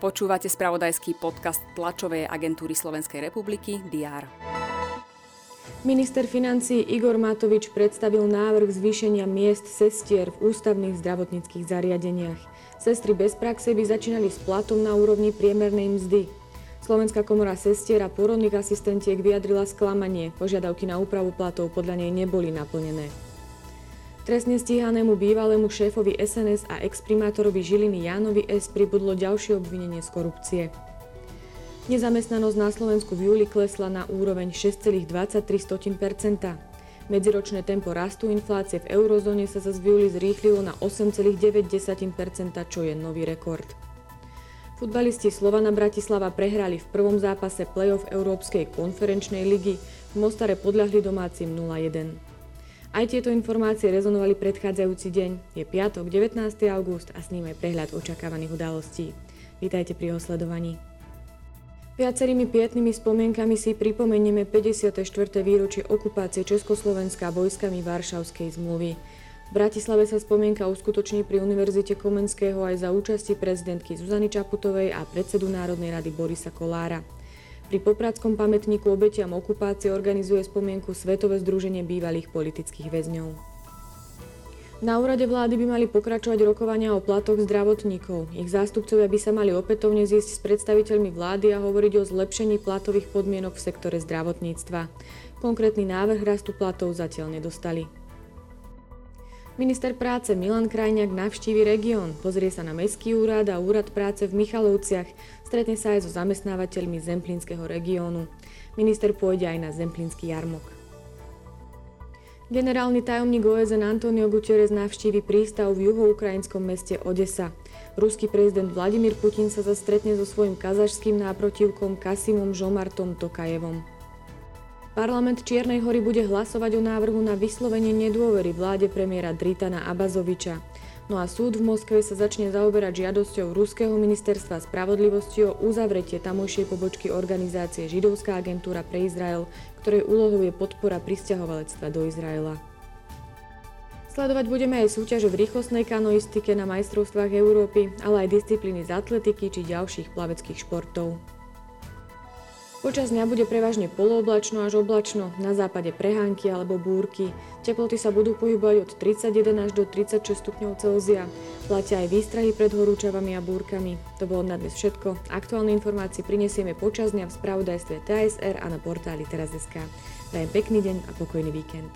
Počúvate spravodajský podcast tlačovej agentúry Slovenskej republiky DR. Minister financí Igor Matovič predstavil návrh zvýšenia miest sestier v ústavných zdravotníckých zariadeniach. Sestry bez praxe by začínali s platom na úrovni priemernej mzdy. Slovenská komora sestier a porodných asistentiek vyjadrila sklamanie. Požiadavky na úpravu platov podľa nej neboli naplnené. Trestne stíhanému bývalému šéfovi SNS a exprimátorovi Žiliny Jánovi S. pribudlo ďalšie obvinenie z korupcie. Nezamestnanosť na Slovensku v júli klesla na úroveň 6,23% Medziročné tempo rastu inflácie v eurozóne sa zase v júli zrýchlilo na 8,9% čo je nový rekord. Futbalisti Slovana Bratislava prehrali v prvom zápase play-off Európskej konferenčnej ligy. V Mostare podľahli domácim 0-1. Aj tieto informácie rezonovali predchádzajúci deň. Je piatok, 19. august a s ním aj prehľad očakávaných udalostí. Vítajte pri jeho sledovaní. Viacerými pietnými spomienkami si pripomenieme 54. výročie okupácie Československa vojskami Varšavskej zmluvy. V Bratislave sa spomienka uskutoční pri Univerzite Komenského aj za účasti prezidentky Zuzany Čaputovej a predsedu Národnej rady Borisa Kolára. Pri Popradskom pamätníku obetiam okupácie organizuje spomienku Svetové združenie bývalých politických väzňov. Na úrade vlády by mali pokračovať rokovania o platoch zdravotníkov. Ich zástupcovia by sa mali opätovne zísť s predstaviteľmi vlády a hovoriť o zlepšení platových podmienok v sektore zdravotníctva. Konkrétny návrh rastu platov zatiaľ nedostali. Minister práce Milan Krajňák navštívi región, pozrie sa na Mestský úrad a úrad práce v Michalovciach, stretne sa aj so zamestnávateľmi Zemplínskeho regiónu. Minister pôjde aj na Zemplínsky jarmok. Generálny tajomník OSN Antonio Guterres navštívi prístav v juhoukrajinskom meste Odesa. Ruský prezident Vladimír Putin sa zastretne so svojím kazašským náprotivkom Kasimom Žomartom Tokajevom. Parlament Čiernej hory bude hlasovať o návrhu na vyslovenie nedôvery vláde premiéra Dritana Abazoviča. No a súd v Moskve sa začne zaoberať žiadosťou Ruského ministerstva spravodlivosti o uzavretie tamojšej pobočky organizácie Židovská agentúra pre Izrael, ktorej úlohou je podpora pristahovalectva do Izraela. Sledovať budeme aj súťaže v rýchlostnej kanoistike na majstrovstvách Európy, ale aj disciplíny z atletiky či ďalších plaveckých športov. Počas dňa bude prevažne polooblačno až oblačno, na západe prehánky alebo búrky. Teploty sa budú pohybovať od 31 až do 36 stupňov Celzia. Platia aj výstrahy pred horúčavami a búrkami. To bolo na dnes všetko. Aktuálne informácie prinesieme počas dňa v spravodajstve TSR a na portáli teraz.sk. Dajem pekný deň a pokojný víkend.